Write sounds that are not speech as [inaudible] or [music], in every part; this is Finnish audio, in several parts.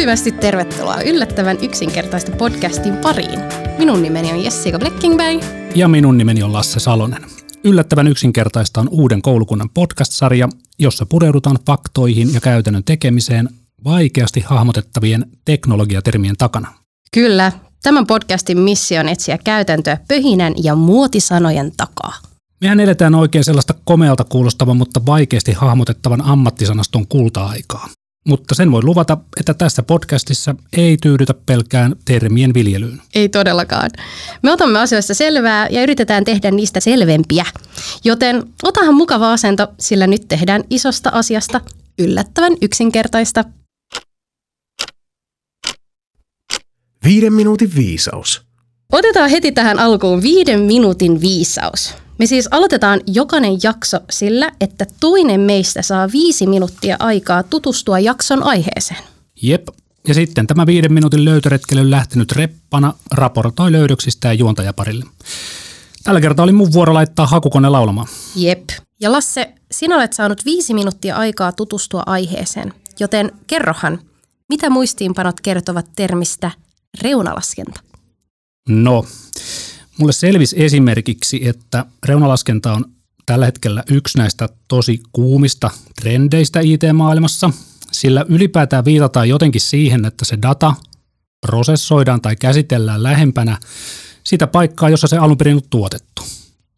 Lämpimästi tervetuloa yllättävän yksinkertaista podcastin pariin. Minun nimeni on Jessica Blackingberg. Ja minun nimeni on Lasse Salonen. Yllättävän yksinkertaista on uuden koulukunnan podcast-sarja, jossa pureudutaan faktoihin ja käytännön tekemiseen vaikeasti hahmotettavien teknologiatermien takana. Kyllä, tämän podcastin missio on etsiä käytäntöä pöhinän ja muotisanojen takaa. Mehän eletään oikein sellaista komealta kuulostavan, mutta vaikeasti hahmotettavan ammattisanaston kulta-aikaa. Mutta sen voi luvata, että tässä podcastissa ei tyydytä pelkään termien viljelyyn. Ei todellakaan. Me otamme asioista selvää ja yritetään tehdä niistä selvempiä. Joten otahan mukava asento, sillä nyt tehdään isosta asiasta yllättävän yksinkertaista. Viiden minuutin viisaus. Otetaan heti tähän alkuun viiden minuutin viisaus. Me siis aloitetaan jokainen jakso sillä, että toinen meistä saa viisi minuuttia aikaa tutustua jakson aiheeseen. Jep. Ja sitten tämä viiden minuutin löytöretkely lähtenyt reppana raportoi löydöksistä ja juontajaparille. Tällä kertaa oli mun vuoro laittaa hakukone laulamaan. Jep. Ja Lasse, sinä olet saanut viisi minuuttia aikaa tutustua aiheeseen, joten kerrohan, mitä muistiinpanot kertovat termistä reunalaskenta? No, Mulle selvisi esimerkiksi, että reunalaskenta on tällä hetkellä yksi näistä tosi kuumista trendeistä IT-maailmassa, sillä ylipäätään viitataan jotenkin siihen, että se data prosessoidaan tai käsitellään lähempänä sitä paikkaa, jossa se alun perin on tuotettu.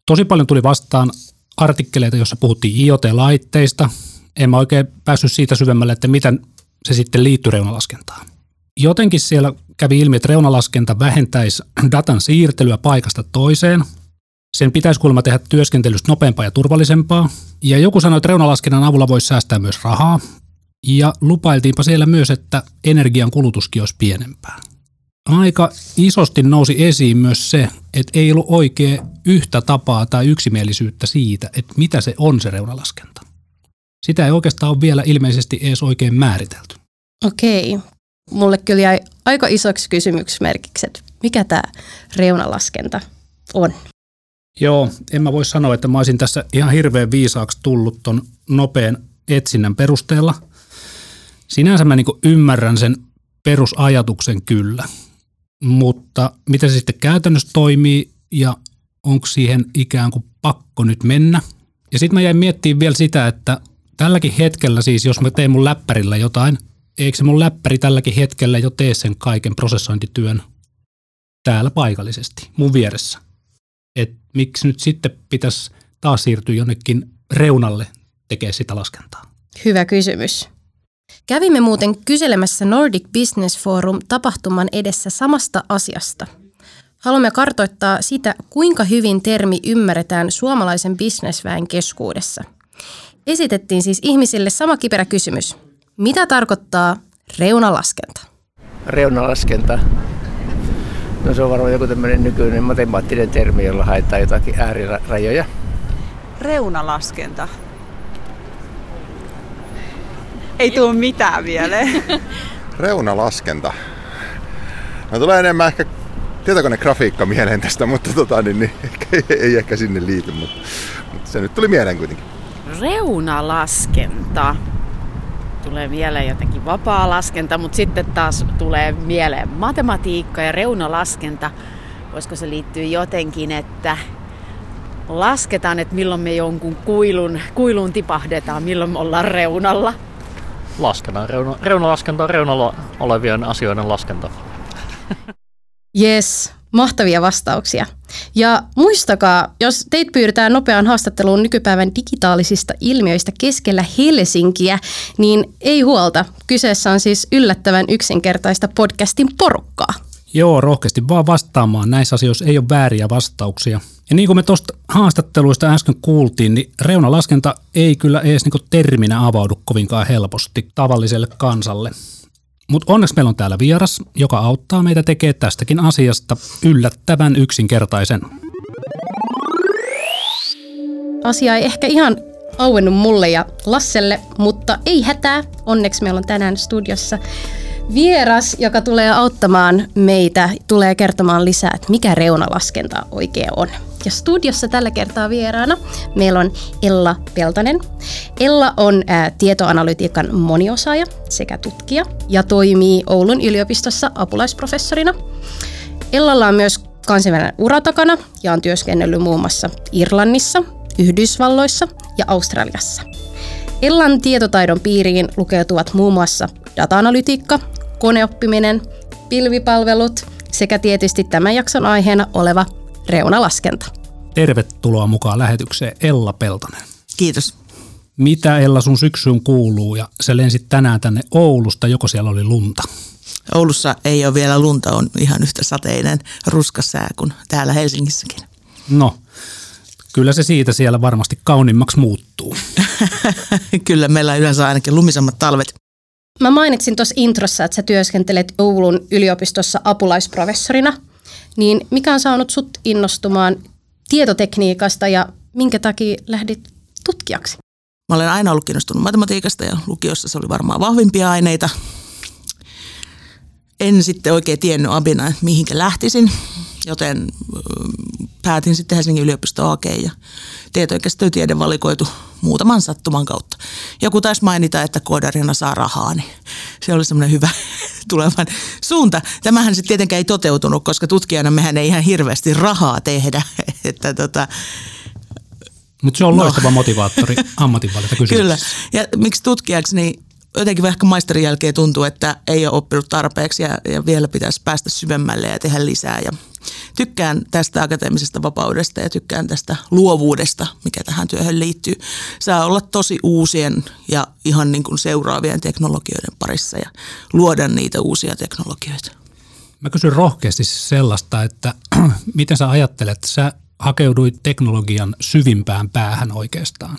Tosi paljon tuli vastaan artikkeleita, jossa puhuttiin IoT-laitteista. En mä oikein päässyt siitä syvemmälle, että miten se sitten liittyy reunalaskentaan. Jotenkin siellä kävi ilmi, että reunalaskenta vähentäisi datan siirtelyä paikasta toiseen. Sen pitäisi kuulemma tehdä työskentelystä nopeampaa ja turvallisempaa. Ja joku sanoi, että reunalaskennan avulla voisi säästää myös rahaa. Ja lupailtiinpa siellä myös, että energian kulutuskin olisi pienempää. Aika isosti nousi esiin myös se, että ei ollut oikein yhtä tapaa tai yksimielisyyttä siitä, että mitä se on se reunalaskenta. Sitä ei oikeastaan ole vielä ilmeisesti edes oikein määritelty. Okei, mulle kyllä jäi aika isoksi kysymysmerkiksi, että mikä tämä reunalaskenta on. Joo, en mä voi sanoa, että mä olisin tässä ihan hirveän viisaaksi tullut ton nopean etsinnän perusteella. Sinänsä mä niin ymmärrän sen perusajatuksen kyllä, mutta miten se sitten käytännössä toimii ja onko siihen ikään kuin pakko nyt mennä. Ja sitten mä jäin miettimään vielä sitä, että tälläkin hetkellä siis, jos mä teen mun läppärillä jotain – eikö se mun läppäri tälläkin hetkellä jo tee sen kaiken prosessointityön täällä paikallisesti, mun vieressä. Et miksi nyt sitten pitäisi taas siirtyä jonnekin reunalle tekemään sitä laskentaa? Hyvä kysymys. Kävimme muuten kyselemässä Nordic Business Forum tapahtuman edessä samasta asiasta. Haluamme kartoittaa sitä, kuinka hyvin termi ymmärretään suomalaisen bisnesväen keskuudessa. Esitettiin siis ihmisille sama kiperä kysymys – mitä tarkoittaa reunalaskenta? Reunalaskenta. No se on varmaan joku tämmöinen nykyinen matemaattinen termi, jolla haetaan jotakin äärirajoja. Reunalaskenta. Ei tule mitään mieleen. [laughs] Reunalaskenta. No tulee enemmän ehkä tietokonegrafiikka mieleen tästä, mutta tota, niin, niin, ei, ei ehkä sinne liity, mutta, mutta se nyt tuli mieleen kuitenkin. Reunalaskenta tulee mieleen jotenkin vapaa laskenta, mutta sitten taas tulee mieleen matematiikka ja reunalaskenta. Voisiko se liittyä jotenkin, että lasketaan, että milloin me jonkun kuilun, kuiluun tipahdetaan, milloin me ollaan reunalla? Lasketaan. Reuna, reunalaskenta on reunalla olevien asioiden laskenta. Yes, Mahtavia vastauksia. Ja muistakaa, jos teit pyydetään nopeaan haastatteluun nykypäivän digitaalisista ilmiöistä keskellä Helsinkiä, niin ei huolta. Kyseessä on siis yllättävän yksinkertaista podcastin porukkaa. Joo, rohkeasti vaan vastaamaan. Näissä asioissa ei ole vääriä vastauksia. Ja niin kuin me tuosta haastatteluista äsken kuultiin, niin reunalaskenta ei kyllä edes niin terminä avaudu kovinkaan helposti tavalliselle kansalle. Mutta onneksi meillä on täällä vieras, joka auttaa meitä tekemään tästäkin asiasta yllättävän yksinkertaisen. Asia ei ehkä ihan auennut mulle ja Lasselle, mutta ei hätää. Onneksi meillä on tänään studiossa vieras, joka tulee auttamaan meitä, tulee kertomaan lisää, että mikä reunalaskenta oikein on. Ja studiossa tällä kertaa vieraana meillä on Ella Peltonen. Ella on ää, tietoanalytiikan moniosaaja sekä tutkija ja toimii Oulun yliopistossa apulaisprofessorina. Ellalla on myös kansainvälinen ura takana ja on työskennellyt muun muassa Irlannissa, Yhdysvalloissa ja Australiassa. Ellan tietotaidon piiriin lukeutuvat muun muassa data-analytiikka, koneoppiminen, pilvipalvelut sekä tietysti tämän jakson aiheena oleva reunalaskenta. Tervetuloa mukaan lähetykseen Ella Peltonen. Kiitos. Mitä Ella sun syksyyn kuuluu ja sä lensit tänään tänne Oulusta, joko siellä oli lunta? Oulussa ei ole vielä lunta, on ihan yhtä sateinen ruskasää kuin täällä Helsingissäkin. No, kyllä se siitä siellä varmasti kaunimmaksi muuttuu. [laughs] Kyllä meillä yleensä ainakin lumisemmat talvet. Mä mainitsin tuossa introssa, että sä työskentelet Oulun yliopistossa apulaisprofessorina. Niin mikä on saanut sut innostumaan tietotekniikasta ja minkä takia lähdit tutkijaksi? Mä olen aina ollut kiinnostunut matematiikasta ja lukiossa se oli varmaan vahvimpia aineita. En sitten oikein tiennyt abina, että mihinkä lähtisin, joten päätin sitten Helsingin yliopisto AG ja tieto- ja käsityötiede valikoitu muutaman sattuman kautta. Joku taisi mainita, että koodarina saa rahaa, niin se oli semmoinen hyvä [laughs] tulevan suunta. Tämähän sitten tietenkään ei toteutunut, koska tutkijana mehän ei ihan hirveästi rahaa tehdä. [laughs] että tota, Mutta se on No. loistava motivaattori [laughs] ammatinvalinta Kyllä. Ja miksi tutkijaksi, niin jotenkin ehkä maisterin jälkeen tuntuu, että ei ole oppinut tarpeeksi ja, ja vielä pitäisi päästä syvemmälle ja tehdä lisää. Ja tykkään tästä akateemisesta vapaudesta ja tykkään tästä luovuudesta, mikä tähän työhön liittyy. Saa olla tosi uusien ja ihan niin kuin seuraavien teknologioiden parissa ja luoda niitä uusia teknologioita. Mä kysyn rohkeasti sellaista, että [clears throat] miten sä ajattelet, sä hakeuduit teknologian syvimpään päähän oikeastaan.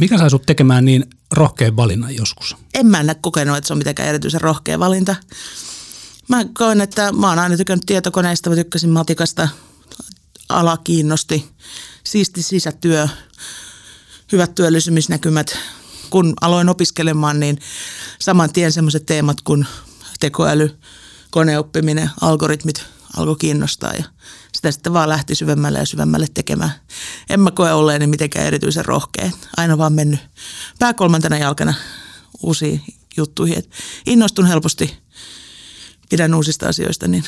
Mikä sai sut tekemään niin rohkean valinnan joskus? en mä näe kokenut, että se on mitenkään erityisen rohkea valinta. Mä koen, että mä oon aina tykännyt tietokoneista, mä tykkäsin matikasta, ala kiinnosti, siisti sisätyö, hyvät työllisymisnäkymät. Kun aloin opiskelemaan, niin saman tien semmoiset teemat kuin tekoäly, koneoppiminen, algoritmit alkoi kiinnostaa ja sitä sitten vaan lähti syvemmälle ja syvemmälle tekemään. En mä koe olleeni mitenkään erityisen rohkea. Aina vaan mennyt pää kolmantena jalkana uusiin juttuihin. Et innostun helposti, pidän uusista asioista, niin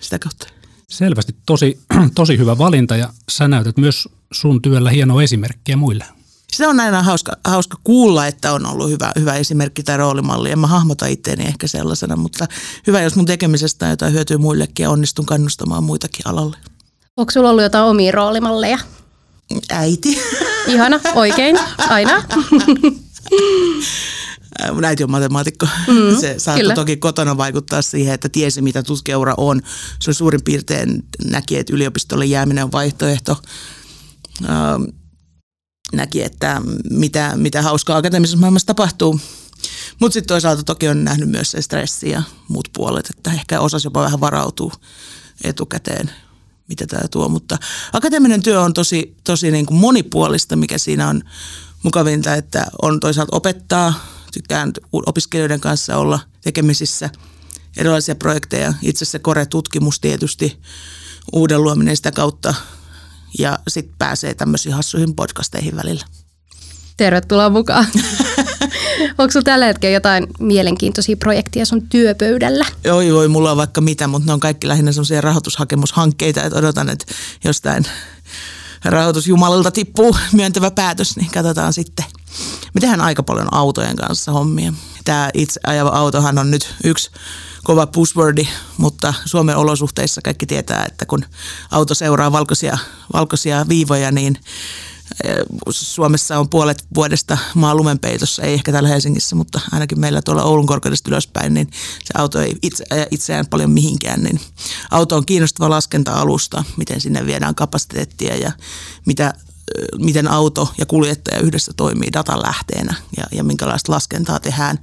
sitä kautta. Selvästi tosi, [clears throat] tosi hyvä valinta ja sä näytät myös sun työllä hienoa esimerkkiä muille. Se on aina hauska, hauska kuulla, että on ollut hyvä, hyvä esimerkki tai roolimalli. En mä hahmota itteeni ehkä sellaisena, mutta hyvä, jos mun tekemisestä on jotain hyötyä muillekin ja onnistun kannustamaan muitakin alalle. Onko sulla ollut jotain omia roolimalleja? Äiti. Ihana, oikein, aina. Mun äiti on matemaatikko. Mm, se saattoi kyllä. toki kotona vaikuttaa siihen, että tiesi mitä tutkijaura on. Se on suurin piirtein näki, että yliopistolle jääminen on vaihtoehto. Ähm, näki, että mitä, mitä hauskaa akateemisessa maailmassa tapahtuu. Mutta sitten toisaalta toki on nähnyt myös se stressi ja muut puolet, että ehkä osasi jopa vähän varautuu etukäteen, mitä tämä tuo. Mutta akateeminen työ on tosi, tosi niin kuin monipuolista, mikä siinä on mukavinta, että on toisaalta opettaa, tykkään opiskelijoiden kanssa olla tekemisissä, erilaisia projekteja, itse se kore-tutkimus tietysti, uuden luominen sitä kautta ja sitten pääsee tämmöisiin hassuihin podcasteihin välillä. Tervetuloa mukaan. [laughs] Onko sulla tällä hetkellä jotain mielenkiintoisia projekteja sun työpöydällä? Oi voi, mulla on vaikka mitä, mutta ne on kaikki lähinnä semmoisia rahoitushakemushankkeita, että odotan, että jostain rahoitusjumalalta tippuu myöntävä päätös, niin katsotaan sitten. Me tehdään aika paljon autojen kanssa hommia. Tämä itse ajava autohan on nyt yksi kova buzzwordi, mutta Suomen olosuhteissa kaikki tietää, että kun auto seuraa valkoisia, valkoisia viivoja, niin Suomessa on puolet vuodesta maa lumenpeitossa, ei ehkä täällä Helsingissä, mutta ainakin meillä tuolla Oulun korkeudesta ylöspäin, niin se auto ei itse itseään paljon mihinkään. Niin auto on kiinnostava laskenta-alusta, miten sinne viedään kapasiteettia ja mitä, miten auto ja kuljettaja yhdessä toimii datan lähteenä ja, ja minkälaista laskentaa tehdään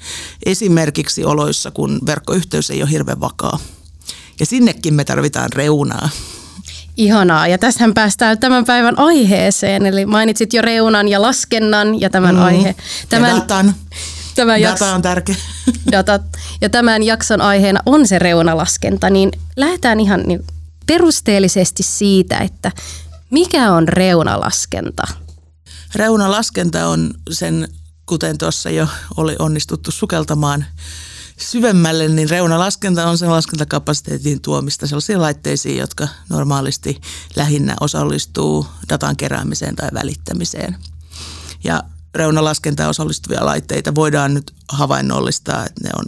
esimerkiksi oloissa, kun verkkoyhteys ei ole hirveän vakaa. Ja sinnekin me tarvitaan reunaa. Ihanaa. Ja tässähän päästään tämän päivän aiheeseen. Eli mainitsit jo reunan ja laskennan ja tämän mm. aihe. Tämän, ja datan. Tämän Data on tärkeä. [laughs] Data. Ja tämän jakson aiheena on se reunalaskenta. Niin lähdetään ihan niin perusteellisesti siitä, että Mikä on reunalaskenta? Reunalaskenta on sen, kuten tuossa jo oli onnistuttu sukeltamaan syvemmälle, niin reunalaskenta on sen laskentakapasiteetin tuomista sellaisiin laitteisiin, jotka normaalisti lähinnä osallistuu datan keräämiseen tai välittämiseen. Ja reunalaskenta osallistuvia laitteita voidaan nyt havainnollistaa, että ne on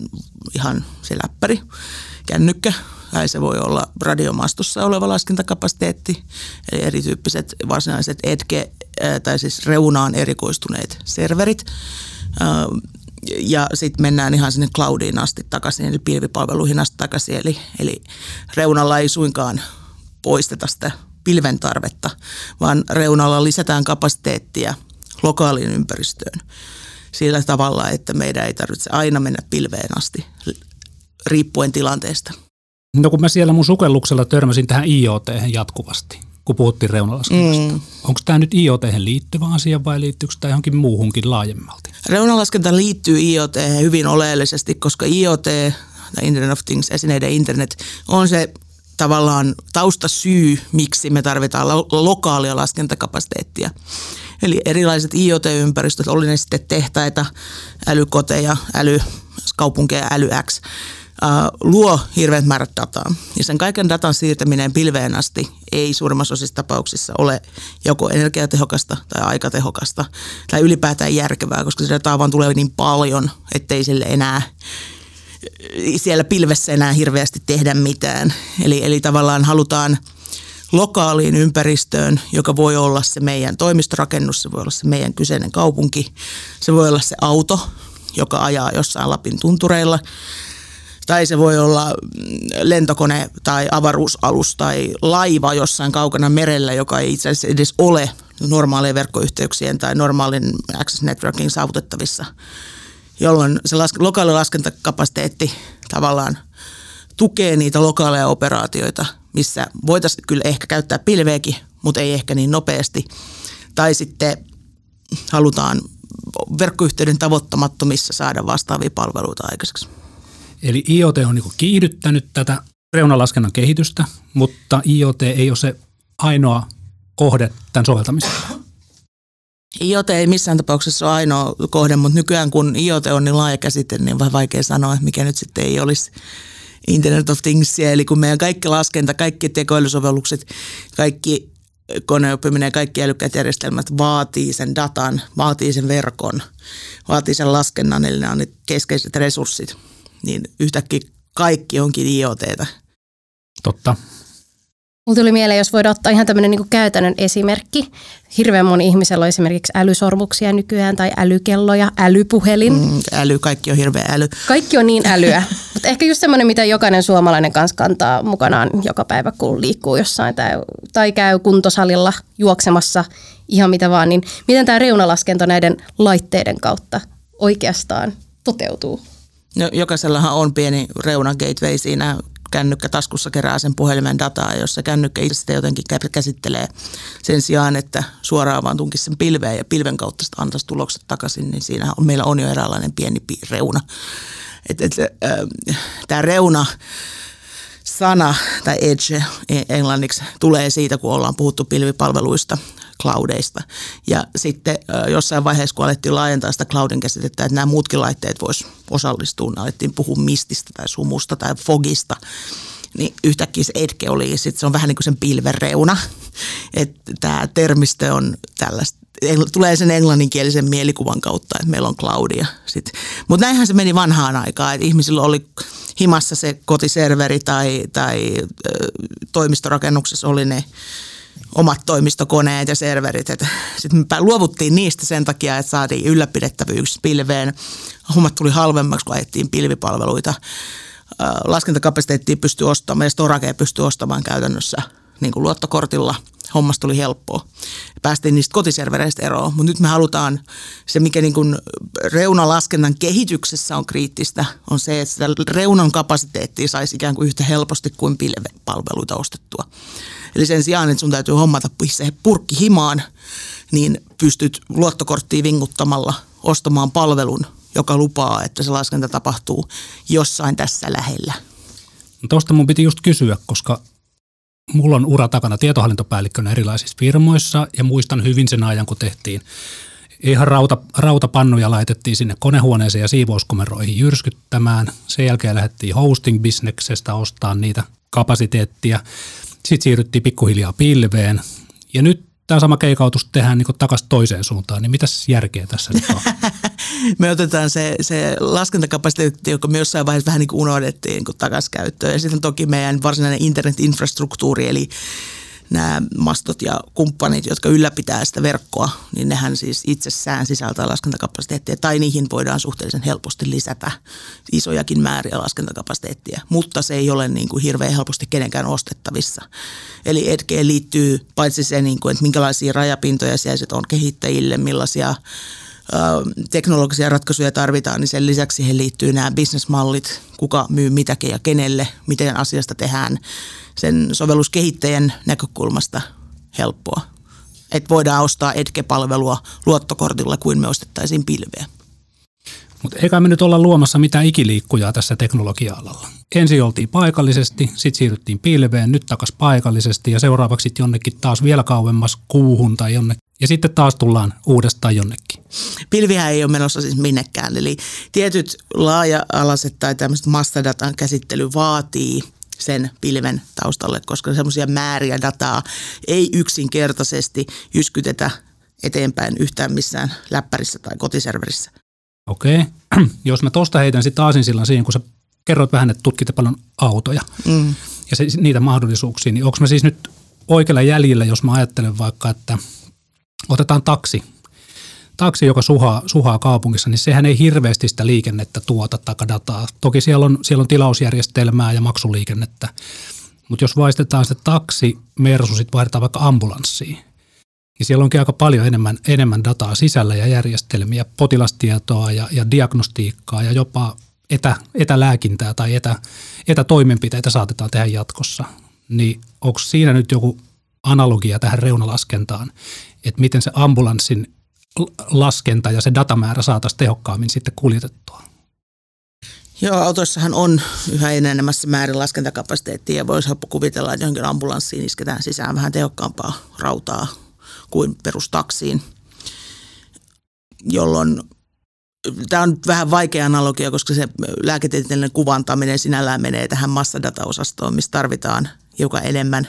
ihan se läppäri, kännykkä, tai se voi olla radiomastossa oleva laskentakapasiteetti, eli erityyppiset varsinaiset EDGE, tai siis reunaan erikoistuneet serverit. Ja sitten mennään ihan sinne cloudiin asti takaisin, eli pilvipalveluihin asti takaisin. Eli, eli reunalla ei suinkaan poisteta sitä pilven tarvetta, vaan reunalla lisätään kapasiteettia lokaaliin ympäristöön sillä tavalla, että meidän ei tarvitse aina mennä pilveen asti riippuen tilanteesta. No kun mä siellä mun sukelluksella törmäsin tähän IoT jatkuvasti, kun puhuttiin reunalaskennasta. Mm. Onko tämä nyt IoT liittyvä asia vai liittyykö tämä johonkin muuhunkin laajemmalti? Reunalaskenta liittyy IoT hyvin oleellisesti, koska IoT, tai Internet of Things, esineiden internet, on se tavallaan taustasyy, miksi me tarvitaan lo- lokaalia laskentakapasiteettia. Eli erilaiset IoT-ympäristöt, oli ne sitten tehtaita, älykoteja, älykaupunkeja, älyX, luo hirveät määrät dataa. Ja sen kaiken datan siirtäminen pilveen asti ei suurimmassa osissa tapauksissa ole joko energiatehokasta tai aikatehokasta tai ylipäätään järkevää, koska se dataa vaan tulee niin paljon, ettei sille enää siellä pilvessä enää hirveästi tehdä mitään. Eli, eli tavallaan halutaan lokaaliin ympäristöön, joka voi olla se meidän toimistorakennus, se voi olla se meidän kyseinen kaupunki, se voi olla se auto, joka ajaa jossain Lapin tuntureilla, tai se voi olla mm, lentokone tai avaruusalus tai laiva jossain kaukana merellä, joka ei itse asiassa edes ole normaalien verkkoyhteyksien tai normaalin access networking saavutettavissa, jolloin se las- lokaali laskentakapasiteetti tavallaan tukee niitä lokaaleja operaatioita, missä voitaisiin kyllä ehkä käyttää pilveäkin, mutta ei ehkä niin nopeasti. Tai sitten halutaan verkkoyhteyden tavoittamattomissa saada vastaavia palveluita aikaiseksi. Eli IoT on niin kiihdyttänyt tätä reunalaskennan kehitystä, mutta IoT ei ole se ainoa kohde tämän soveltamisella. IoT ei missään tapauksessa ole ainoa kohde, mutta nykyään kun IoT on niin laaja käsite, niin on vähän vaikea sanoa, että mikä nyt sitten ei olisi Internet of Things, eli kun meidän kaikki laskenta, kaikki tekoälysovellukset, kaikki koneoppiminen ja kaikki älykkäät järjestelmät vaatii sen datan, vaatii sen verkon, vaatii sen laskennan, eli nämä on ne keskeiset resurssit niin yhtäkkiä kaikki onkin IoTtä. Totta. Mulla tuli mieleen, jos voidaan ottaa ihan tämmöinen niin käytännön esimerkki. Hirveän moni ihmisellä on esimerkiksi älysormuksia nykyään tai älykelloja, älypuhelin. Mm, äly, kaikki on hirveä äly. Kaikki on niin älyä. [laughs] Mutta ehkä just semmoinen, mitä jokainen suomalainen kanssa kantaa mukanaan joka päivä, kun liikkuu jossain tai, tai käy kuntosalilla juoksemassa, ihan mitä vaan. Niin miten tämä reunalaskento näiden laitteiden kautta oikeastaan toteutuu? No, jokaisellahan on pieni reuna gateway siinä kännykkä taskussa kerää sen puhelimen dataa, jos se kännykkä itse sitä jotenkin käsittelee sen sijaan, että suoraan vaan tunkisi sen pilveen ja pilven kautta sitä antaisi tulokset takaisin, niin siinä on, meillä on jo eräänlainen pieni reuna. Et, et, äh, Tämä reuna sana tai edge englanniksi tulee siitä, kun ollaan puhuttu pilvipalveluista – cloudeista. Ja sitten jossain vaiheessa, kun alettiin laajentaa sitä cloudin käsitettä, että nämä muutkin laitteet vois osallistua, alettiin puhua mististä tai sumusta tai fogista, niin yhtäkkiä se Edge oli, sit se on vähän niin kuin sen pilven reuna. [laughs] Että tämä termistö on tällaista, tulee sen englanninkielisen mielikuvan kautta, että meillä on cloudia. Mutta näinhän se meni vanhaan aikaan, että ihmisillä oli himassa se kotiserveri tai, tai toimistorakennuksessa oli ne omat toimistokoneet ja serverit. Sitten me luovuttiin niistä sen takia, että saatiin ylläpidettävyys pilveen. Hommat tuli halvemmaksi, kun ajettiin pilvipalveluita. Laskentakapasiteettia pystyi ostamaan ja Storagea pystyi ostamaan käytännössä niin kuin luottokortilla. Hommasta tuli helppoa. Päästiin niistä kotiservereistä eroon, mutta nyt me halutaan, se mikä niin kuin reunalaskennan kehityksessä on kriittistä, on se, että sitä reunan kapasiteettia saisi ikään kuin yhtä helposti kuin pilvepalveluita ostettua. Eli sen sijaan, että sun täytyy hommata se purkki himaan, niin pystyt luottokorttiin vinguttamalla ostamaan palvelun, joka lupaa, että se laskenta tapahtuu jossain tässä lähellä. No Tuosta mun piti just kysyä, koska mulla on ura takana tietohallintopäällikkönä erilaisissa firmoissa ja muistan hyvin sen ajan, kun tehtiin ihan rauta, rautapannuja laitettiin sinne konehuoneeseen ja siivouskomeroihin jyrskyttämään. Sen jälkeen lähdettiin hosting-bisneksestä ostaa niitä kapasiteettia. Sitten siirryttiin pikkuhiljaa pilveen. Ja nyt tämä sama keikautus tehdään niin takaisin toiseen suuntaan, niin mitäs järkeä tässä nyt on? [laughs] me otetaan se, se laskentakapasiteetti, joka me jossain vaiheessa vähän niin kuin unohdettiin niin takaisin käyttöön. Ja sitten toki meidän varsinainen internetinfrastruktuuri, eli nämä mastot ja kumppanit, jotka ylläpitää sitä verkkoa, niin nehän siis itsessään sisältää laskentakapasiteettia tai niihin voidaan suhteellisen helposti lisätä isojakin määriä laskentakapasiteettia, mutta se ei ole niin kuin hirveän helposti kenenkään ostettavissa. Eli Edgeen liittyy paitsi se, niin kuin, että minkälaisia rajapintoja siellä on kehittäjille, millaisia teknologisia ratkaisuja tarvitaan, niin sen lisäksi siihen liittyy nämä bisnesmallit, kuka myy mitäkin ja kenelle, miten asiasta tehdään sen sovelluskehittäjän näkökulmasta helppoa. Että voidaan ostaa Edge-palvelua luottokortilla kuin me ostettaisiin pilveä. Mutta eikä me nyt olla luomassa mitään ikiliikkujaa tässä teknologia-alalla. Ensin oltiin paikallisesti, sitten siirryttiin pilveen, nyt takas paikallisesti ja seuraavaksi jonnekin taas vielä kauemmas kuuhun tai jonnekin. Ja sitten taas tullaan uudestaan jonnekin. Pilviä ei ole menossa siis minnekään. Eli tietyt laaja-alaiset tai tämmöiset mastadatan käsittely vaatii – sen pilven taustalle, koska semmoisia määriä dataa ei yksinkertaisesti jyskytetä eteenpäin yhtään missään läppärissä tai kotiserverissä. Okei. [clears throat] Jos mä tosta heitän sitten aasinsillan siihen, kun sä kerroit vähän, että tutkitte paljon autoja mm. ja se, niitä mahdollisuuksia, niin onko mä siis nyt oikealla jäljellä, jos mä ajattelen vaikka, että otetaan taksi – taksi, joka suhaa, suhaa kaupungissa, niin sehän ei hirveästi sitä liikennettä tuota tai dataa. Toki siellä on, siellä on tilausjärjestelmää ja maksuliikennettä, mutta jos vaistetaan se taksi versus sitten vaihdetaan vaikka ambulanssiin, niin siellä onkin aika paljon enemmän, enemmän dataa sisällä ja järjestelmiä, potilastietoa ja, ja diagnostiikkaa ja jopa etä, etälääkintää tai etä, etätoimenpiteitä saatetaan tehdä jatkossa. Niin onko siinä nyt joku analogia tähän reunalaskentaan, että miten se ambulanssin laskenta ja se datamäärä saataisiin tehokkaammin sitten kuljetettua? Joo, autoissahan on yhä enenemässä määrin laskentakapasiteettia ja voisi kuvitella, että johonkin ambulanssiin isketään sisään vähän tehokkaampaa rautaa kuin perustaksiin, jolloin tämä on vähän vaikea analogia, koska se lääketieteellinen kuvantaminen sinällään menee tähän massadataosastoon, missä tarvitaan hiukan enemmän,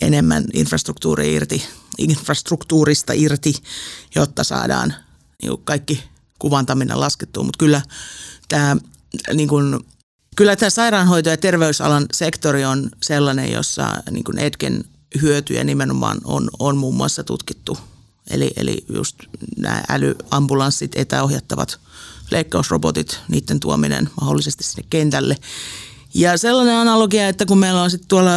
enemmän infrastruktuuri irti, infrastruktuurista irti, jotta saadaan niin kaikki kuvantaminen laskettua. Mutta kyllä tämä niin kuin, kyllä tämä sairaanhoito- ja terveysalan sektori on sellainen, jossa niin kuin Edgen hyötyjä nimenomaan on, on muun muassa tutkittu. Eli, eli just nämä älyambulanssit, etäohjattavat leikkausrobotit, niiden tuominen mahdollisesti sinne kentälle. Ja sellainen analogia, että kun meillä on sitten tuolla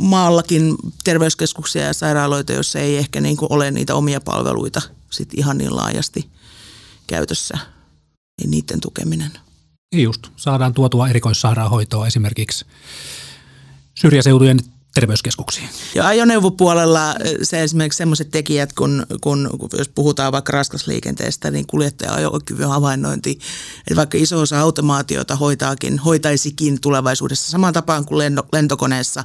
maallakin terveyskeskuksia ja sairaaloita, joissa ei ehkä niin kuin ole niitä omia palveluita sit ihan niin laajasti käytössä, niin niiden tukeminen. Just, saadaan tuotua erikoissairaanhoitoa esimerkiksi syrjäseutujen terveyskeskuksiin. Ja ajoneuvopuolella se esimerkiksi sellaiset tekijät, kun, kun, jos puhutaan vaikka raskasliikenteestä, niin kuljettaja-ajokyvyn havainnointi, että vaikka iso osa automaatiota hoitaakin, hoitaisikin tulevaisuudessa samaan tapaan kuin lentokoneessa.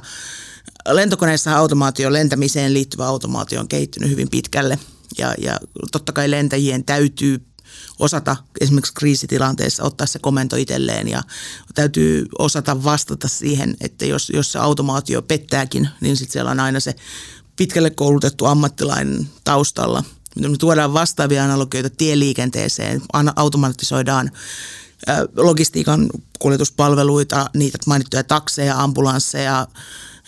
Lentokoneessa automaatio lentämiseen liittyvä automaatio on kehittynyt hyvin pitkälle ja, ja totta kai lentäjien täytyy osata esimerkiksi kriisitilanteessa ottaa se komento itselleen ja täytyy osata vastata siihen, että jos, jos se automaatio pettääkin, niin sitten siellä on aina se pitkälle koulutettu ammattilainen taustalla. Me tuodaan vastaavia analogioita tieliikenteeseen, automatisoidaan logistiikan kuljetuspalveluita, niitä mainittuja takseja, ambulansseja,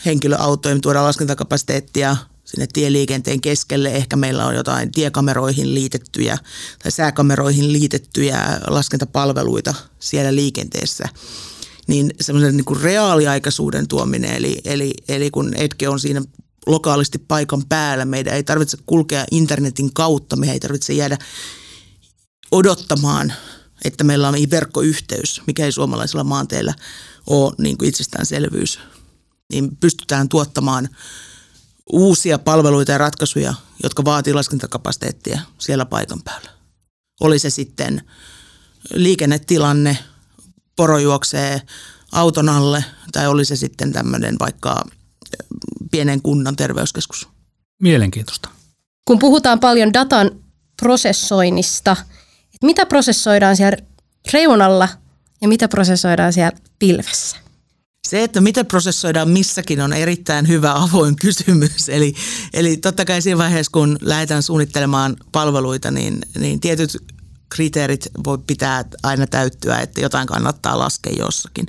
henkilöautoja, me tuodaan laskentakapasiteettia – sinne tieliikenteen keskelle. Ehkä meillä on jotain tiekameroihin liitettyjä tai sääkameroihin liitettyjä laskentapalveluita siellä liikenteessä. Niin semmoisen niin reaaliaikaisuuden tuominen, eli, eli, eli kun Etke on siinä lokaalisti paikan päällä, meidän ei tarvitse kulkea internetin kautta, me ei tarvitse jäädä odottamaan, että meillä on verkkoyhteys, mikä ei suomalaisella maanteella ole niin kuin itsestäänselvyys, niin pystytään tuottamaan – uusia palveluita ja ratkaisuja, jotka vaatii laskentakapasiteettia siellä paikan päällä. Oli se sitten liikennetilanne, poro juoksee auton alle tai oli se sitten tämmöinen vaikka pienen kunnan terveyskeskus. Mielenkiintoista. Kun puhutaan paljon datan prosessoinnista, että mitä prosessoidaan siellä reunalla ja mitä prosessoidaan siellä pilvessä? Se, että mitä prosessoidaan missäkin on erittäin hyvä avoin kysymys. Eli, eli totta kai siinä vaiheessa, kun lähdetään suunnittelemaan palveluita, niin, niin tietyt kriteerit voi pitää aina täyttyä, että jotain kannattaa laskea jossakin.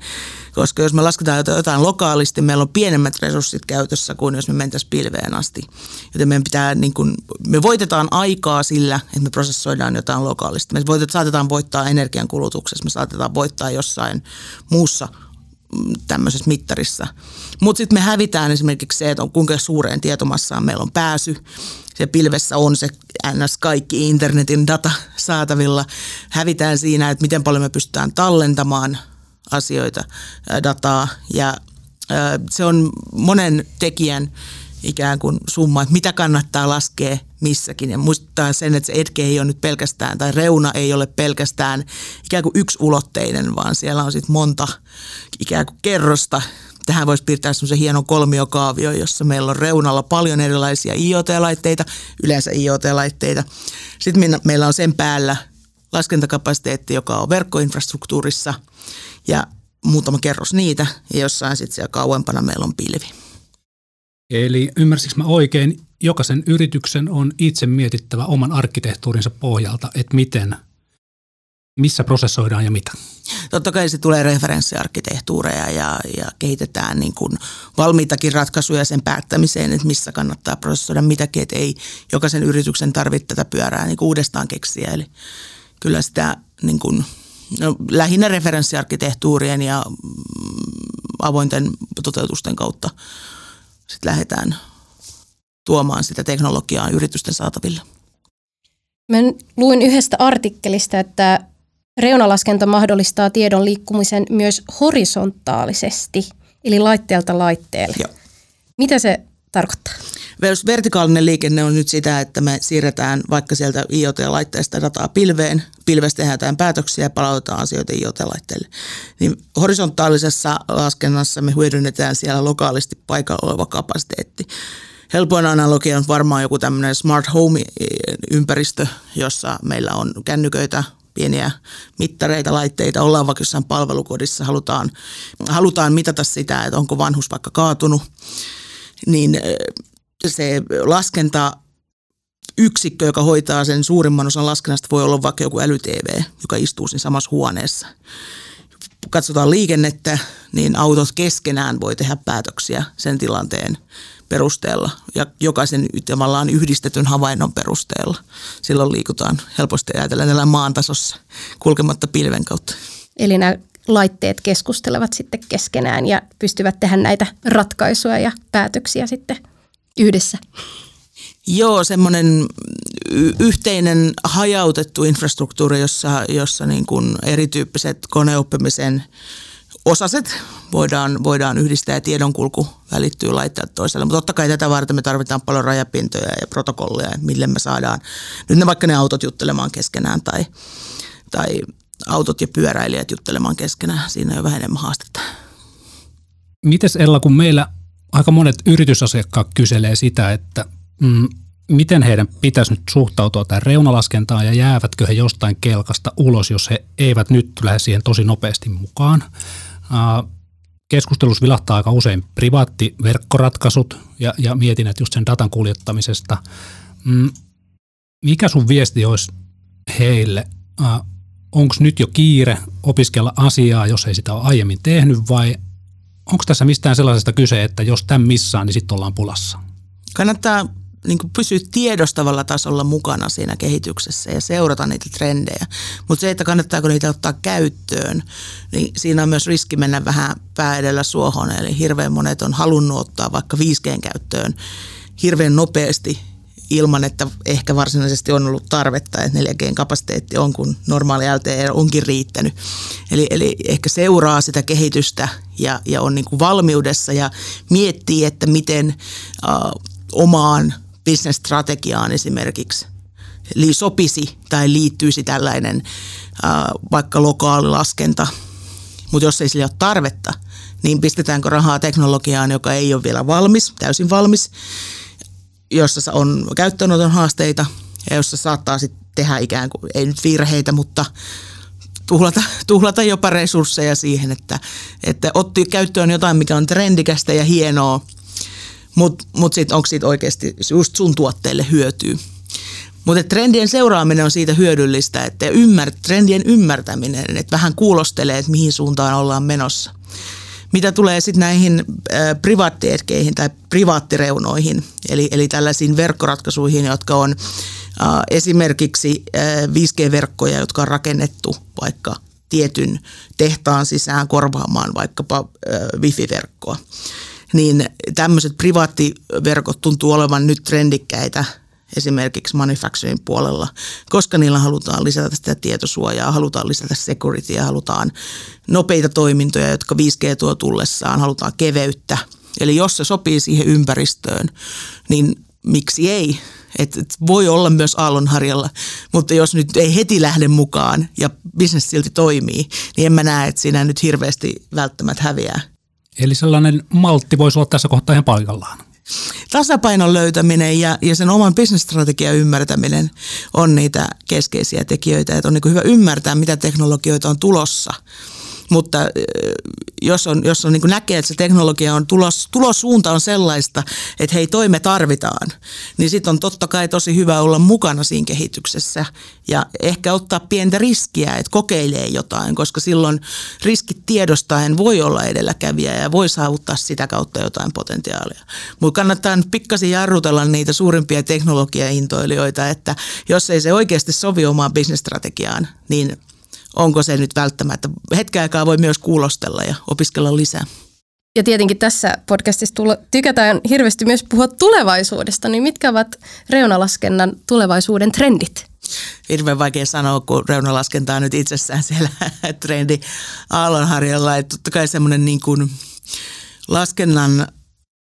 Koska jos me lasketaan jotain lokaalisti, meillä on pienemmät resurssit käytössä kuin jos me mentäisiin pilveen asti. Joten meidän pitää, niin kuin, me voitetaan aikaa sillä, että me prosessoidaan jotain lokaalisti. Me voitetaan, saatetaan voittaa energiankulutuksessa, me saatetaan voittaa jossain muussa tämmöisessä mittarissa. Mutta sitten me hävitään esimerkiksi se, että on kuinka suureen tietomassaan meillä on pääsy. Se pilvessä on se ns. kaikki internetin data saatavilla. Hävitään siinä, että miten paljon me pystytään tallentamaan asioita, dataa ja se on monen tekijän ikään kuin summa, että mitä kannattaa laskea missäkin. Ja muistaa sen, että se etke ei ole nyt pelkästään, tai reuna ei ole pelkästään ikään kuin yksi ulotteinen, vaan siellä on sitten monta ikään kuin kerrosta. Tähän voisi piirtää semmoisen hienon kolmiokaavio, jossa meillä on reunalla paljon erilaisia IoT-laitteita, yleensä IoT-laitteita. Sitten meillä on sen päällä laskentakapasiteetti, joka on verkkoinfrastruktuurissa ja muutama kerros niitä ja jossain sitten siellä kauempana meillä on pilvi. Eli ymmärsikö mä oikein, jokaisen yrityksen on itse mietittävä oman arkkitehtuurinsa pohjalta, että miten, missä prosessoidaan ja mitä? Totta kai se tulee referenssiarkkitehtuureja ja, ja kehitetään niin kuin valmiitakin ratkaisuja sen päättämiseen, että missä kannattaa prosessoida mitäkin, että ei jokaisen yrityksen tarvitse tätä pyörää niin kuin uudestaan keksiä. Eli kyllä sitä niin kuin, no, lähinnä referenssiarkkitehtuurien ja mm, avointen toteutusten kautta sitten lähdetään tuomaan sitä teknologiaa yritysten saataville. Mä luin yhdestä artikkelista, että reunalaskenta mahdollistaa tiedon liikkumisen myös horisontaalisesti, eli laitteelta laitteelle. Joo. Mitä se tarkoittaa? Vertikaalinen liikenne on nyt sitä, että me siirretään vaikka sieltä IoT-laitteesta dataa pilveen, pilvestä tehdään päätöksiä ja palautetaan asioita IoT-laitteelle. Niin horisontaalisessa laskennassa me hyödynnetään siellä lokaalisti paikalla oleva kapasiteetti. Helpoin analogia on varmaan joku tämmöinen smart home-ympäristö, jossa meillä on kännyköitä, pieniä mittareita, laitteita, ollaan vaikka jossain palvelukodissa, halutaan, halutaan mitata sitä, että onko vanhus vaikka kaatunut, niin se laskenta yksikkö, joka hoitaa sen suurimman osan laskennasta, voi olla vaikka joku äly-TV, joka istuu siinä samassa huoneessa. Katsotaan liikennettä, niin autot keskenään voi tehdä päätöksiä sen tilanteen perusteella ja jokaisen tavallaan yhdistetyn havainnon perusteella. Silloin liikutaan helposti ajatellen tällä maan tasossa kulkematta pilven kautta. Eli nämä laitteet keskustelevat sitten keskenään ja pystyvät tehdä näitä ratkaisuja ja päätöksiä sitten yhdessä. Joo, semmoinen yhteinen hajautettu infrastruktuuri, jossa, jossa niin kuin erityyppiset koneoppimisen osaset voidaan, voidaan yhdistää ja tiedonkulku välittyy laittaa toiselle. Mutta totta kai tätä varten me tarvitaan paljon rajapintoja ja protokollia, mille me saadaan nyt ne vaikka ne autot juttelemaan keskenään tai, tai autot ja pyöräilijät juttelemaan keskenään. Siinä on vähän enemmän haastetta. Mites Ella, kun meillä aika monet yritysasiakkaat kyselee sitä, että mm, miten heidän pitäisi nyt suhtautua tähän reunalaskentaan ja jäävätkö he jostain kelkasta ulos, jos he eivät nyt lähde siihen tosi nopeasti mukaan. Keskustelus vilahtaa aika usein privaattiverkkoratkaisut ja, ja mietin, että just sen datan kuljettamisesta. Mm, mikä sun viesti olisi heille? Onko nyt jo kiire opiskella asiaa, jos ei sitä ole aiemmin tehnyt vai onko tässä mistään sellaisesta kyse, että jos tämän missaan, niin sitten ollaan pulassa? Kannattaa niin pysyä tiedostavalla tasolla mukana siinä kehityksessä ja seurata niitä trendejä. Mutta se, että kannattaako niitä ottaa käyttöön, niin siinä on myös riski mennä vähän pää edellä suohon. Eli hirveän monet on halunnut ottaa vaikka 5G käyttöön hirveän nopeasti ilman, että ehkä varsinaisesti on ollut tarvetta, että 4G-kapasiteetti on, kun normaali LTE onkin riittänyt. Eli, eli ehkä seuraa sitä kehitystä ja, ja on niin kuin valmiudessa ja miettii, että miten uh, omaan business-strategiaan esimerkiksi eli sopisi tai liittyisi tällainen uh, vaikka lokaali laskenta. Mutta jos ei sillä ole tarvetta, niin pistetäänkö rahaa teknologiaan, joka ei ole vielä valmis, täysin valmis, jossa on käyttöönoton haasteita ja jossa saattaa sitten tehdä ikään kuin, ei nyt virheitä, mutta tuhlata, [laughs] tuhlata jopa resursseja siihen, että, että otti käyttöön jotain, mikä on trendikästä ja hienoa, mutta mut sitten onko siitä oikeasti just sun tuotteelle hyötyy. Mutta trendien seuraaminen on siitä hyödyllistä, että ymmär, trendien ymmärtäminen, että vähän kuulostelee, että mihin suuntaan ollaan menossa. Mitä tulee sitten näihin privaattietkeihin tai privaattireunoihin, eli, eli tällaisiin verkkoratkaisuihin, jotka on äh, esimerkiksi äh, 5G-verkkoja, jotka on rakennettu vaikka tietyn tehtaan sisään korvaamaan vaikkapa äh, wifi-verkkoa, niin tämmöiset privaattiverkot tuntuu olevan nyt trendikkäitä – esimerkiksi manufacturing puolella, koska niillä halutaan lisätä sitä tietosuojaa, halutaan lisätä securityä, halutaan nopeita toimintoja, jotka 5G tuo tullessaan, halutaan keveyttä. Eli jos se sopii siihen ympäristöön, niin miksi ei? Et, et voi olla myös aallonharjalla, mutta jos nyt ei heti lähde mukaan ja bisnes silti toimii, niin en mä näe, että siinä nyt hirveästi välttämättä häviää. Eli sellainen maltti voisi olla tässä kohtaa ihan paikallaan tasapainon löytäminen ja, ja sen oman bisnesstrategian ymmärtäminen on niitä keskeisiä tekijöitä. Että on niin hyvä ymmärtää, mitä teknologioita on tulossa – mutta jos, on, jos on niin näkee, että se teknologia on tulos, tulossuunta on sellaista, että hei toime tarvitaan, niin sitten on totta kai tosi hyvä olla mukana siinä kehityksessä ja ehkä ottaa pientä riskiä, että kokeilee jotain, koska silloin riskit tiedostaen voi olla edelläkävijä ja voi saavuttaa sitä kautta jotain potentiaalia. Mutta kannattaa nyt pikkasen jarrutella niitä suurimpia teknologiaintoilijoita, että jos ei se oikeasti sovi omaan bisnesstrategiaan, niin – onko se nyt välttämättä. Hetken aikaa voi myös kuulostella ja opiskella lisää. Ja tietenkin tässä podcastissa tulla, tykätään hirveästi myös puhua tulevaisuudesta, niin mitkä ovat reunalaskennan tulevaisuuden trendit? Hirveän vaikea sanoa, kun reunalaskenta on nyt itsessään siellä [laughs] trendi aallonharjalla. Että totta kai semmoinen niin kuin laskennan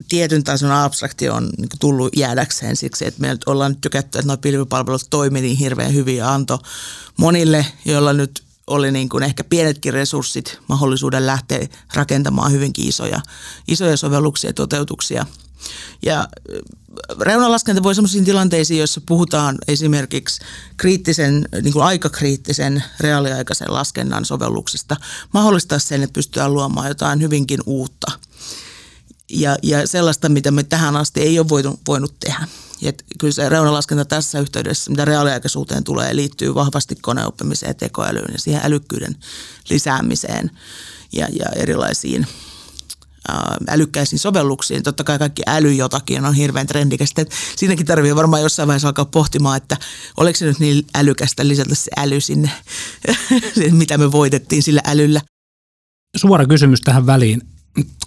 tietyn tason abstraktio on niin tullut jäädäkseen siksi, että me ollaan nyt tykätty, että nuo pilvipalvelut toimii niin hirveän hyvin ja antoi monille, joilla nyt oli niin kuin ehkä pienetkin resurssit mahdollisuuden lähteä rakentamaan hyvinkin isoja, isoja sovelluksia ja toteutuksia. Ja reunalaskenta voi sellaisiin tilanteisiin, joissa puhutaan esimerkiksi kriittisen, niin kuin aikakriittisen reaaliaikaisen laskennan sovelluksista, mahdollistaa sen, että pystytään luomaan jotain hyvinkin uutta – ja, ja sellaista, mitä me tähän asti ei ole voinut, voinut tehdä. Et kyllä se reunalaskenta tässä yhteydessä, mitä reaaliaikaisuuteen tulee, liittyy vahvasti koneoppimiseen ja tekoälyyn ja siihen älykkyyden lisäämiseen ja, ja erilaisiin älykkäisiin sovelluksiin. Totta kai kaikki äly jotakin on hirveän trendikästä. siinäkin tarvii varmaan jossain vaiheessa alkaa pohtimaan, että oliko se nyt niin älykästä lisätä se äly sinne, [laughs] mitä me voitettiin sillä älyllä. Suora kysymys tähän väliin.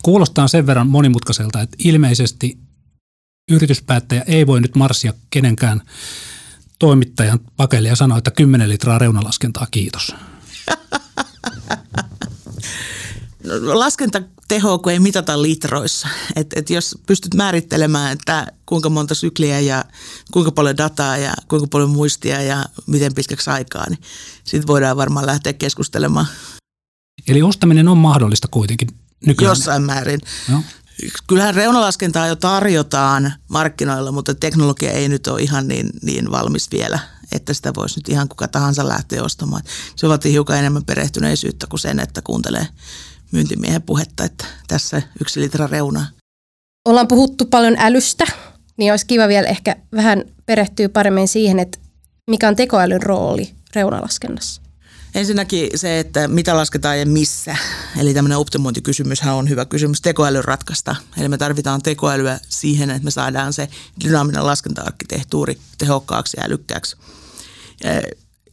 Kuulostaa sen verran monimutkaiselta, että ilmeisesti yrityspäättäjä ei voi nyt marssia kenenkään toimittajan pakelle ja sanoa, että 10 litraa reunalaskentaa, kiitos. [laughs] No, laskentateho, kun ei mitata litroissa. Et, et jos pystyt määrittelemään, että kuinka monta sykliä ja kuinka paljon dataa ja kuinka paljon muistia ja miten pitkäksi aikaa, niin sitten voidaan varmaan lähteä keskustelemaan. Eli ostaminen on mahdollista kuitenkin nykyään. Jossain määrin. No. Kyllähän reunalaskentaa jo tarjotaan markkinoilla, mutta teknologia ei nyt ole ihan niin, niin valmis vielä, että sitä voisi nyt ihan kuka tahansa lähteä ostamaan. Se vaatii hiukan enemmän perehtyneisyyttä kuin sen, että kuuntelee myyntimiehen puhetta, että tässä yksi litra reunaa. Ollaan puhuttu paljon älystä, niin olisi kiva vielä ehkä vähän perehtyä paremmin siihen, että mikä on tekoälyn rooli reunalaskennassa. Ensinnäkin se, että mitä lasketaan ja missä. Eli tämmöinen optimointikysymyshän on hyvä kysymys tekoälyn ratkaista. Eli me tarvitaan tekoälyä siihen, että me saadaan se dynaaminen laskenta-arkkitehtuuri tehokkaaksi ja älykkääksi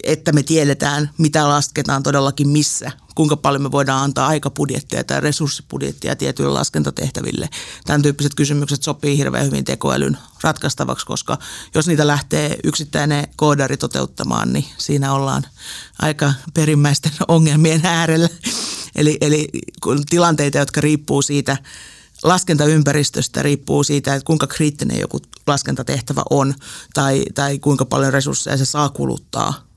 että me tiedetään, mitä lasketaan todellakin missä, kuinka paljon me voidaan antaa aikapudjettia tai resurssipudjettia tietyille laskentatehtäville. Tämän tyyppiset kysymykset sopii hirveän hyvin tekoälyn ratkaistavaksi, koska jos niitä lähtee yksittäinen koodari toteuttamaan, niin siinä ollaan aika perimmäisten [laughs] ongelmien äärellä. Eli, eli tilanteita, jotka riippuu siitä, laskentaympäristöstä riippuu siitä, että kuinka kriittinen joku laskentatehtävä on tai, tai kuinka paljon resursseja se saa kuluttaa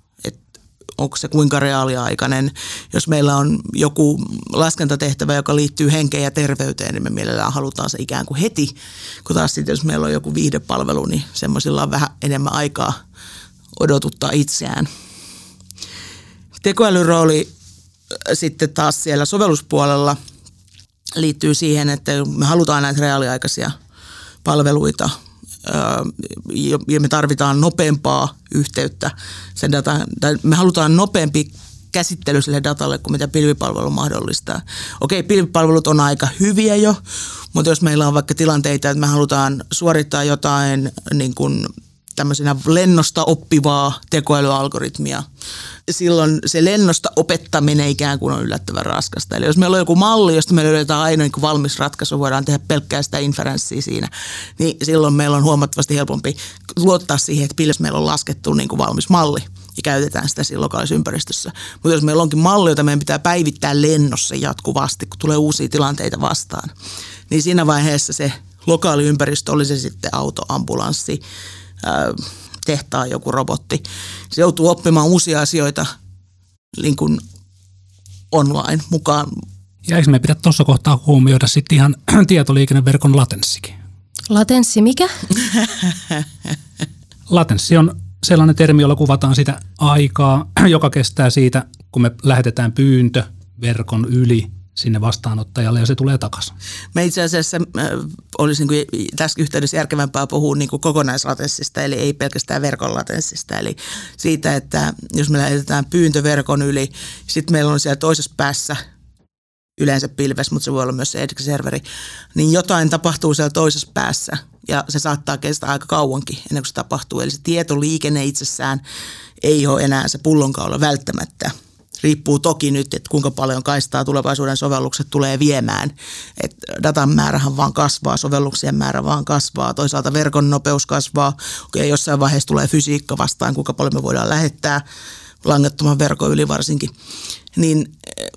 onko se kuinka reaaliaikainen. Jos meillä on joku laskentatehtävä, joka liittyy henkeen ja terveyteen, niin me mielellään halutaan se ikään kuin heti. Kun taas sitten, jos meillä on joku viihdepalvelu, niin semmoisilla on vähän enemmän aikaa odotuttaa itseään. Tekoälyn rooli sitten taas siellä sovelluspuolella liittyy siihen, että me halutaan näitä reaaliaikaisia palveluita ja me tarvitaan nopeampaa yhteyttä sen data, tai me halutaan nopeampi käsittely sille datalle kuin mitä pilvipalvelu mahdollistaa. Okei, pilvipalvelut on aika hyviä jo, mutta jos meillä on vaikka tilanteita, että me halutaan suorittaa jotain niin kuin tämmöisenä lennosta oppivaa tekoälyalgoritmia. Silloin se lennosta opettaminen ikään kuin on yllättävän raskasta. Eli jos meillä on joku malli, josta me löydetään aina niin valmis ratkaisu, voidaan tehdä pelkkää sitä inferenssiä siinä, niin silloin meillä on huomattavasti helpompi luottaa siihen, että pilves meillä on laskettu niin kuin valmis malli ja käytetään sitä siinä lokaalissa ympäristössä. Mutta jos meillä onkin malli, jota meidän pitää päivittää lennossa jatkuvasti, kun tulee uusia tilanteita vastaan, niin siinä vaiheessa se lokaali ympäristö, oli se sitten auto, ambulanssi, tehtaa joku robotti. Se joutuu oppimaan uusia asioita niin kuin online mukaan. Ja eikö me pidä tuossa kohtaa huomioida sitten ihan [clears throat] tietoliikenneverkon latenssikin? Latenssi mikä? [laughs] Latenssi on sellainen termi, jolla kuvataan sitä aikaa, [clears throat] joka kestää siitä, kun me lähetetään pyyntö verkon yli sinne vastaanottajalle ja se tulee takaisin. Me itse asiassa äh, olisi niin kuin tässä yhteydessä järkevämpää puhua niin kokonaislatenssista, eli ei pelkästään verkon latenssista. Eli siitä, että jos me lähetetään pyyntö verkon yli, sitten meillä on siellä toisessa päässä yleensä pilves, mutta se voi olla myös se serveri niin jotain tapahtuu siellä toisessa päässä ja se saattaa kestää aika kauankin ennen kuin se tapahtuu. Eli se tietoliikenne itsessään ei ole enää se pullonkaula välttämättä – Riippuu toki nyt, että kuinka paljon kaistaa tulevaisuuden sovellukset tulee viemään. Et datan määrähän vaan kasvaa, sovelluksien määrä vaan kasvaa, toisaalta verkon nopeus kasvaa. Okei, jossain vaiheessa tulee fysiikka vastaan, kuinka paljon me voidaan lähettää langattoman verkon yli varsinkin. Niin eh,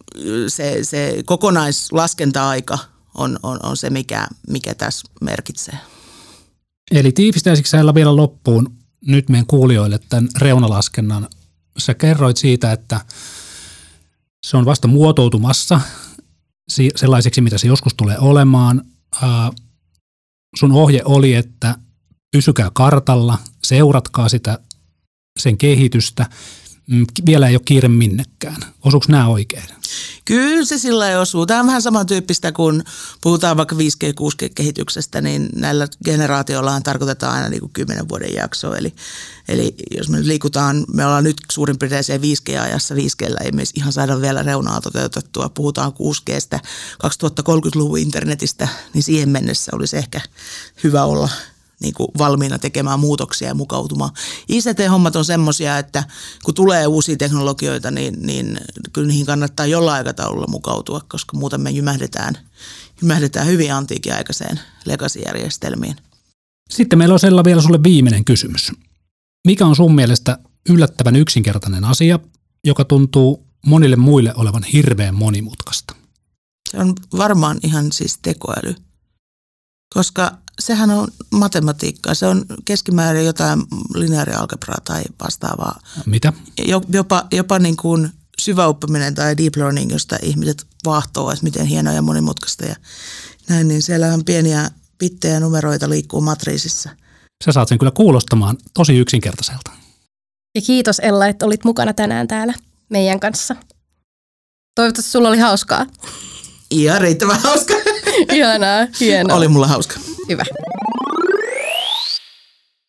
se, se kokonaislaskenta-aika on, on, on se, mikä, mikä tässä merkitsee. Eli tiivistäisikö sä vielä loppuun nyt meidän kuulijoille tämän reunalaskennan? Sä kerroit siitä, että se on vasta muotoutumassa sellaiseksi, mitä se joskus tulee olemaan. Sun ohje oli, että pysykää kartalla, seuratkaa sitä, sen kehitystä. Mm, vielä ei ole kiire minnekään. Osuuko nämä oikein? Kyllä se sillä osuu. Tämä on vähän samantyyppistä kuin puhutaan vaikka 5G, 6G-kehityksestä, niin näillä generaatioilla tarkoitetaan aina niin kuin 10 vuoden jaksoa. Eli, eli jos me nyt liikutaan, me ollaan nyt suurin piirtein 5G-ajassa, 5G ei me ihan saada vielä reunaa toteutettua. Puhutaan 6Gstä, 2030-luvun internetistä, niin siihen mennessä olisi ehkä hyvä olla – niin kuin valmiina tekemään muutoksia ja mukautumaan. ICT-hommat on semmoisia, että kun tulee uusia teknologioita, niin, niin kyllä niihin kannattaa jollain aikataululla mukautua, koska muuten me jymähdetään, jymähdetään hyvin antiikiaikaiseen legacy-järjestelmiin. Sitten meillä on Sella vielä sulle viimeinen kysymys. Mikä on sun mielestä yllättävän yksinkertainen asia, joka tuntuu monille muille olevan hirveän monimutkaista? Se on varmaan ihan siis tekoäly. Koska sehän on matematiikkaa. Se on keskimäärin jotain lineaarialgebraa tai vastaavaa. Mitä? Jopa, jopa niin kuin syväoppiminen tai deep learning, josta ihmiset vahtoo, että miten hienoa ja monimutkaista ja näin, niin siellä on pieniä pittejä numeroita liikkuu matriisissa. Sä saat sen kyllä kuulostamaan tosi yksinkertaiselta. Ja kiitos Ella, että olit mukana tänään täällä meidän kanssa. Toivottavasti sulla oli hauskaa. Ihan riittävän hauskaa. Ihanaa, hienoa. Oli mulla hauska. Hyvä.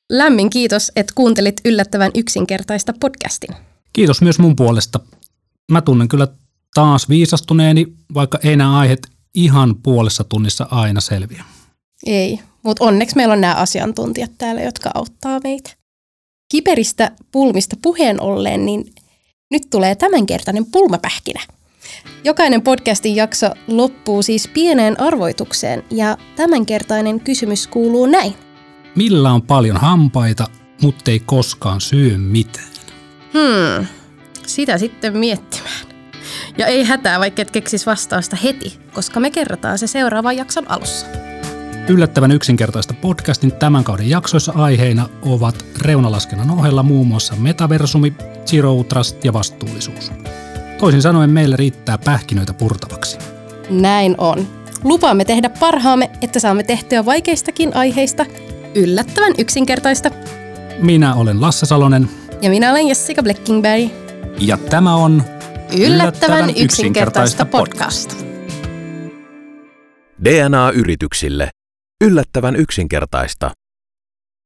Lämmin kiitos, että kuuntelit yllättävän yksinkertaista podcastin. Kiitos myös mun puolesta. Mä tunnen kyllä taas viisastuneeni, vaikka ei nämä aiheet ihan puolessa tunnissa aina selviä. Ei, mutta onneksi meillä on nämä asiantuntijat täällä, jotka auttaa meitä. Kiperistä pulmista puheen ollen, niin nyt tulee tämänkertainen pulmapähkinä. Jokainen podcastin jakso loppuu siis pieneen arvoitukseen ja tämänkertainen kysymys kuuluu näin. Millä on paljon hampaita, mutta ei koskaan syö mitään? Hmm, sitä sitten miettimään. Ja ei hätää, vaikka et keksis vastausta heti, koska me kerrotaan se seuraavan jakson alussa. Yllättävän yksinkertaista podcastin tämän kauden jaksoissa aiheina ovat reunalaskennan ohella muun muassa metaversumi, zero trust ja vastuullisuus. Toisin sanoen meillä riittää pähkinöitä purtavaksi. Näin on. Lupaamme tehdä parhaamme, että saamme tehtyä vaikeistakin aiheista yllättävän yksinkertaista. Minä olen Lasse Salonen. Ja minä olen Jessica Bleckingberg. Ja tämä on Yllättävän yksinkertaista podcast. DNA-yrityksille. Yllättävän yksinkertaista.